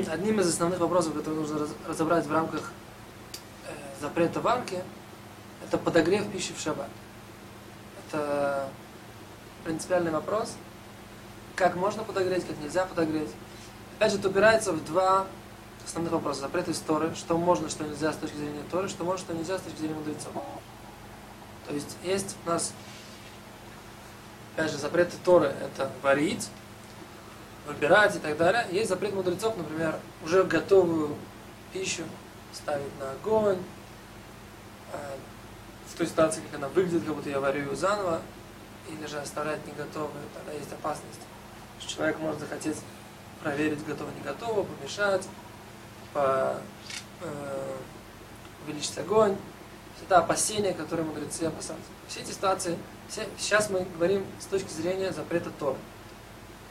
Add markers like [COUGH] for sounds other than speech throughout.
одним из основных вопросов, которые нужно раз- разобрать в рамках э, запрета варки, это подогрев пищи в шаббат. Это принципиальный вопрос. Как можно подогреть, как нельзя подогреть. Опять же, это упирается в два основных вопроса. Запрет из Торы, что можно, что нельзя с точки зрения Торы, что можно, что нельзя с точки зрения мудрецов. То есть есть у нас, опять же, запреты Торы – это варить, выбирать и так далее. Есть запрет мудрецов, например, уже готовую пищу ставить на огонь, э, в той ситуации, как она выглядит, как будто я варю ее заново, или же оставлять не готовую, тогда есть опасность, человек может захотеть проверить, готово, не готово, помешать, по, э, увеличить огонь. Это опасения, которые мудрецы опасаются. Все эти ситуации, все, сейчас мы говорим с точки зрения запрета Торы.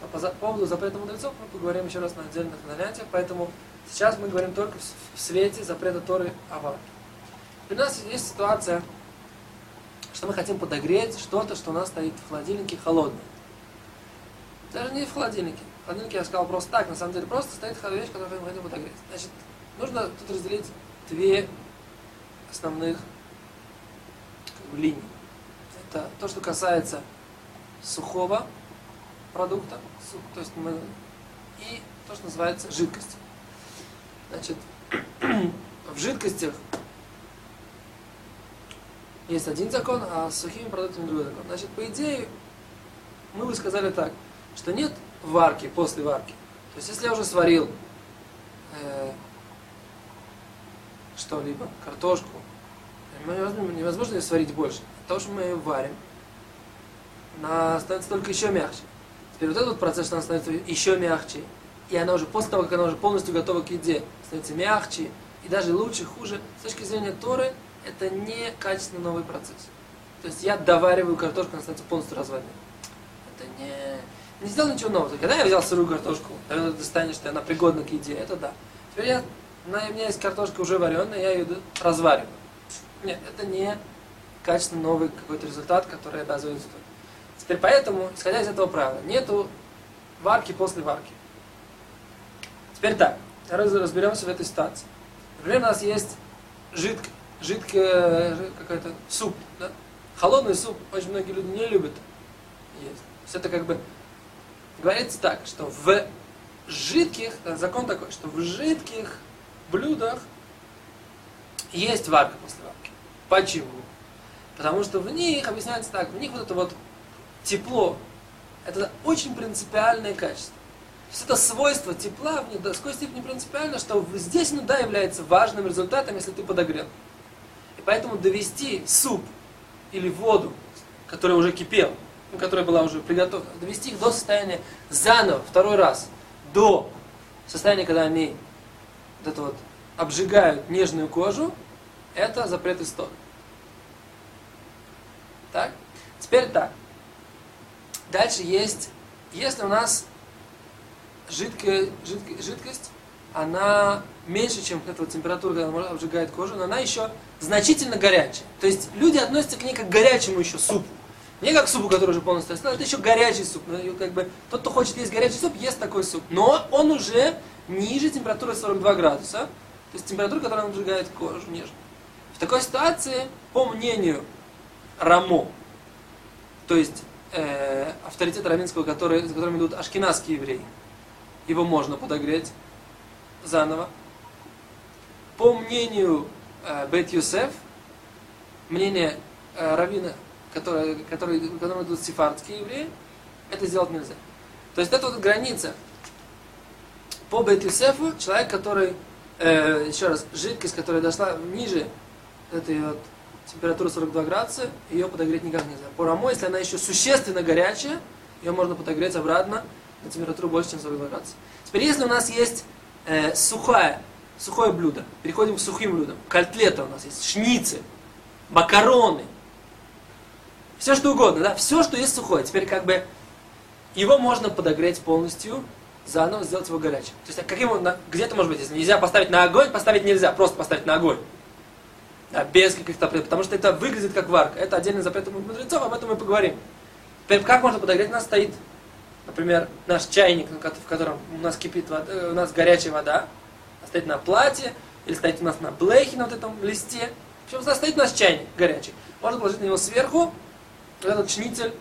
По поводу запрета мудрецов мы поговорим еще раз на отдельных занятиях, поэтому сейчас мы говорим только в, свете запрета Торы Авар. У нас есть ситуация, что мы хотим подогреть что-то, что у нас стоит в холодильнике холодное. Даже не в холодильнике. В холодильнике я сказал просто так, на самом деле просто стоит вещь, которую мы хотим подогреть. Значит, нужно тут разделить две основных как бы, линии. Это то, что касается сухого продукта, то есть мы, и то, что называется жидкость. Значит, [CLEARS THROAT] в жидкостях есть один закон, а с сухими продуктами другой закон. Значит, по идее, мы бы сказали так, что нет варки после варки. То есть, если я уже сварил э, что-либо, картошку, невозможно, ее сварить больше. От что мы ее варим, она становится только еще мягче. Теперь вот этот процесс, что она становится еще мягче, и она уже после того, как она уже полностью готова к еде, становится мягче, и даже лучше, хуже, с точки зрения Торы, это не качественно новый процесс. То есть я довариваю картошку, она становится полностью разваренной. Это не, не сделал ничего нового. Когда я взял сырую картошку, наверное, ты станешь, что она пригодна к еде, это да. Теперь я, на, у меня есть картошка уже вареная, я ее развариваю. Нет, это не качественно новый какой-то результат, который обязывает стоить. Теперь поэтому, исходя из этого правила, нету варки после варки. Теперь так, раз- разберемся в этой ситуации. Например, у нас есть жидкое, жидкое какой-то суп. Да? Холодный суп очень многие люди не любят есть. Есть это как бы говорится так, что в жидких, э, закон такой, что в жидких блюдах есть варка после варки. Почему? Потому что в них, объясняется так, в них вот это вот тепло, это очень принципиальное качество. То есть это свойство тепла в такой степени принципиально, что здесь, ну да, является важным результатом, если ты подогрел. И поэтому довести суп или воду, которая уже кипела, ну, которая была уже приготовлена, довести их до состояния заново, второй раз, до состояния, когда они вот это вот обжигают нежную кожу, это запрет истории. Так? Теперь так. Дальше есть, если у нас жидкая, жидкая, жидкость, она меньше, чем эта температура, когда она обжигает кожу, но она еще значительно горячая. То есть люди относятся к ней как к горячему еще супу. Не как к супу, который уже полностью остыл, это еще горячий суп. Ну, как бы, тот, кто хочет есть горячий суп, ест такой суп. Но он уже ниже температуры 42 градуса. То есть температура, которая обжигает кожу нежно. В такой ситуации, по мнению Рамо, то есть э, авторитет равинского, который, за которым идут ашкенадские евреи, его можно подогреть заново. По мнению э, Бет Юсеф, мнение э, равина, который, который, которым идут сефардские евреи, это сделать нельзя. То есть это вот граница. По Бет Юсефу человек, который, э, еще раз, жидкость, которая дошла ниже этой вот температуры 42 градуса, ее подогреть никак нельзя. По если она еще существенно горячая, ее можно подогреть обратно на температуру больше, чем 42 градуса. Теперь, если у нас есть э, сухое, сухое блюдо, переходим к сухим блюдам. Котлета у нас есть, шницы, макароны, все что угодно, да, все, что есть сухое. Теперь как бы его можно подогреть полностью, заново сделать его горячим. То есть а каким он, на- где это может быть, если нельзя поставить на огонь, поставить нельзя, просто поставить на огонь. Да, без каких-то запретов, потому что это выглядит как варка. Это отдельный запрет мудрецов, об этом мы поговорим. Теперь как можно подогреть? У нас стоит, например, наш чайник, в котором у нас кипит вода, э, у нас горячая вода, стоит на платье, или стоит у нас на блехе, на вот этом листе. В общем, стоит наш чайник горячий. Можно положить на него сверху этот шницель.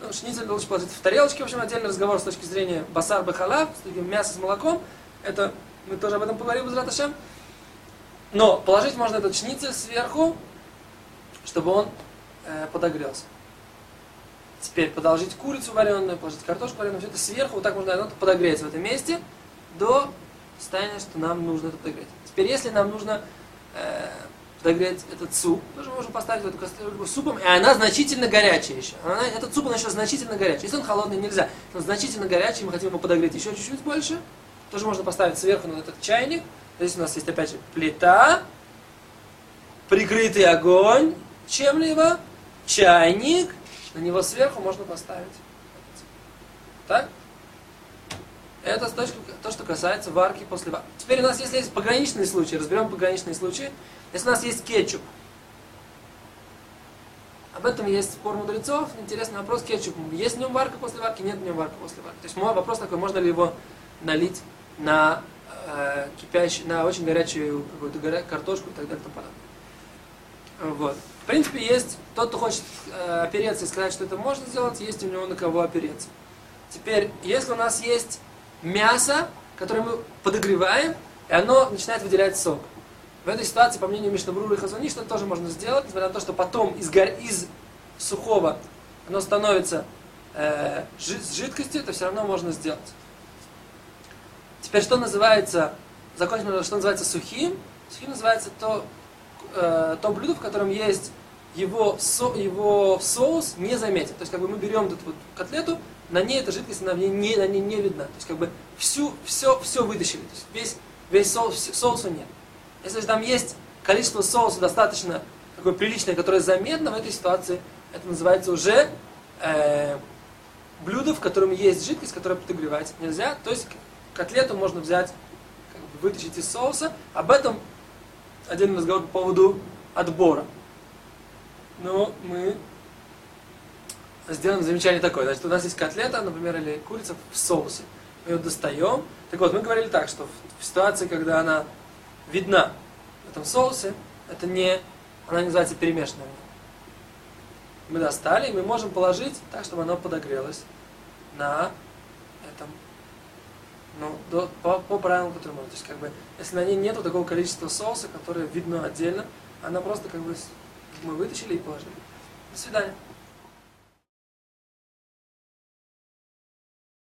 Ну, шницель лучше положить в тарелочке. В общем, отдельный разговор с точки зрения басар бахалав, с таким мясо с молоком. Это мы тоже об этом поговорим из Раташем. Но положить можно этот шницель сверху, чтобы он э, подогрелся. Теперь подложить курицу вареную, положить картошку вареную, все это сверху, вот так можно оно подогреться в этом месте до состояния, что нам нужно это подогреть. Теперь, если нам нужно э, подогреть этот суп, тоже можем поставить эту кастрюльку супом, и она значительно горячая еще. Она, этот суп, он еще значительно горячий. Если он холодный, нельзя. Он значительно горячий, мы хотим его подогреть еще чуть-чуть больше, тоже можно поставить сверху на этот чайник. Здесь у нас есть, опять же, плита, прикрытый огонь чем-либо, чайник, на него сверху можно поставить. Так? Это то, то, что касается варки после варки. Теперь у нас, если есть пограничные случаи, разберем пограничные случаи. Если у нас есть кетчуп, об этом есть спор мудрецов. Интересный вопрос кетчуп. Есть в нем варка после варки, нет в нем варка после варки. То есть мой вопрос такой, можно ли его налить на э, кипящий, на очень горячую какую-то картошку и так далее и тому подобное. Вот. В принципе, есть тот, кто хочет э, опереться и сказать, что это можно сделать, есть у него на кого опереться. Теперь, если у нас есть мясо, которое мы подогреваем, и оно начинает выделять сок. В этой ситуации, по мнению Мишнабрура и Хазуни, что тоже можно сделать, несмотря на то, что потом из, гор... из сухого оно становится э, с жидкостью, это все равно можно сделать. Теперь, что называется, закончим, что называется сухим? Сухим называется то, э, то блюдо, в котором есть его, со, его соус не заметен. То есть, как бы мы берем эту вот котлету, на ней эта жидкость, она не, на ней не видна. То есть, как бы всю, все, все вытащили. То есть, весь, весь соус, соуса нет. Если же там есть количество соуса достаточно такое приличное, которое заметно в этой ситуации, это называется уже э, блюдо, в котором есть жидкость, которая подогревать нельзя. То есть котлету можно взять, как бы вытащить из соуса. Об этом отдельный разговор по поводу отбора. Но мы сделаем замечание такое. Значит, у нас есть котлета, например, или курица в соусе. Мы ее достаем. Так вот, мы говорили так, что в ситуации, когда она видна в этом соусе, это не, она называется перемешанная. Мы достали, и мы можем положить так, чтобы оно подогрелось на этом, ну, до, по, по правилам, которые можно. То есть, как бы, если на ней нет такого количества соуса, которое видно отдельно, она просто как бы мы вытащили и положили. До свидания.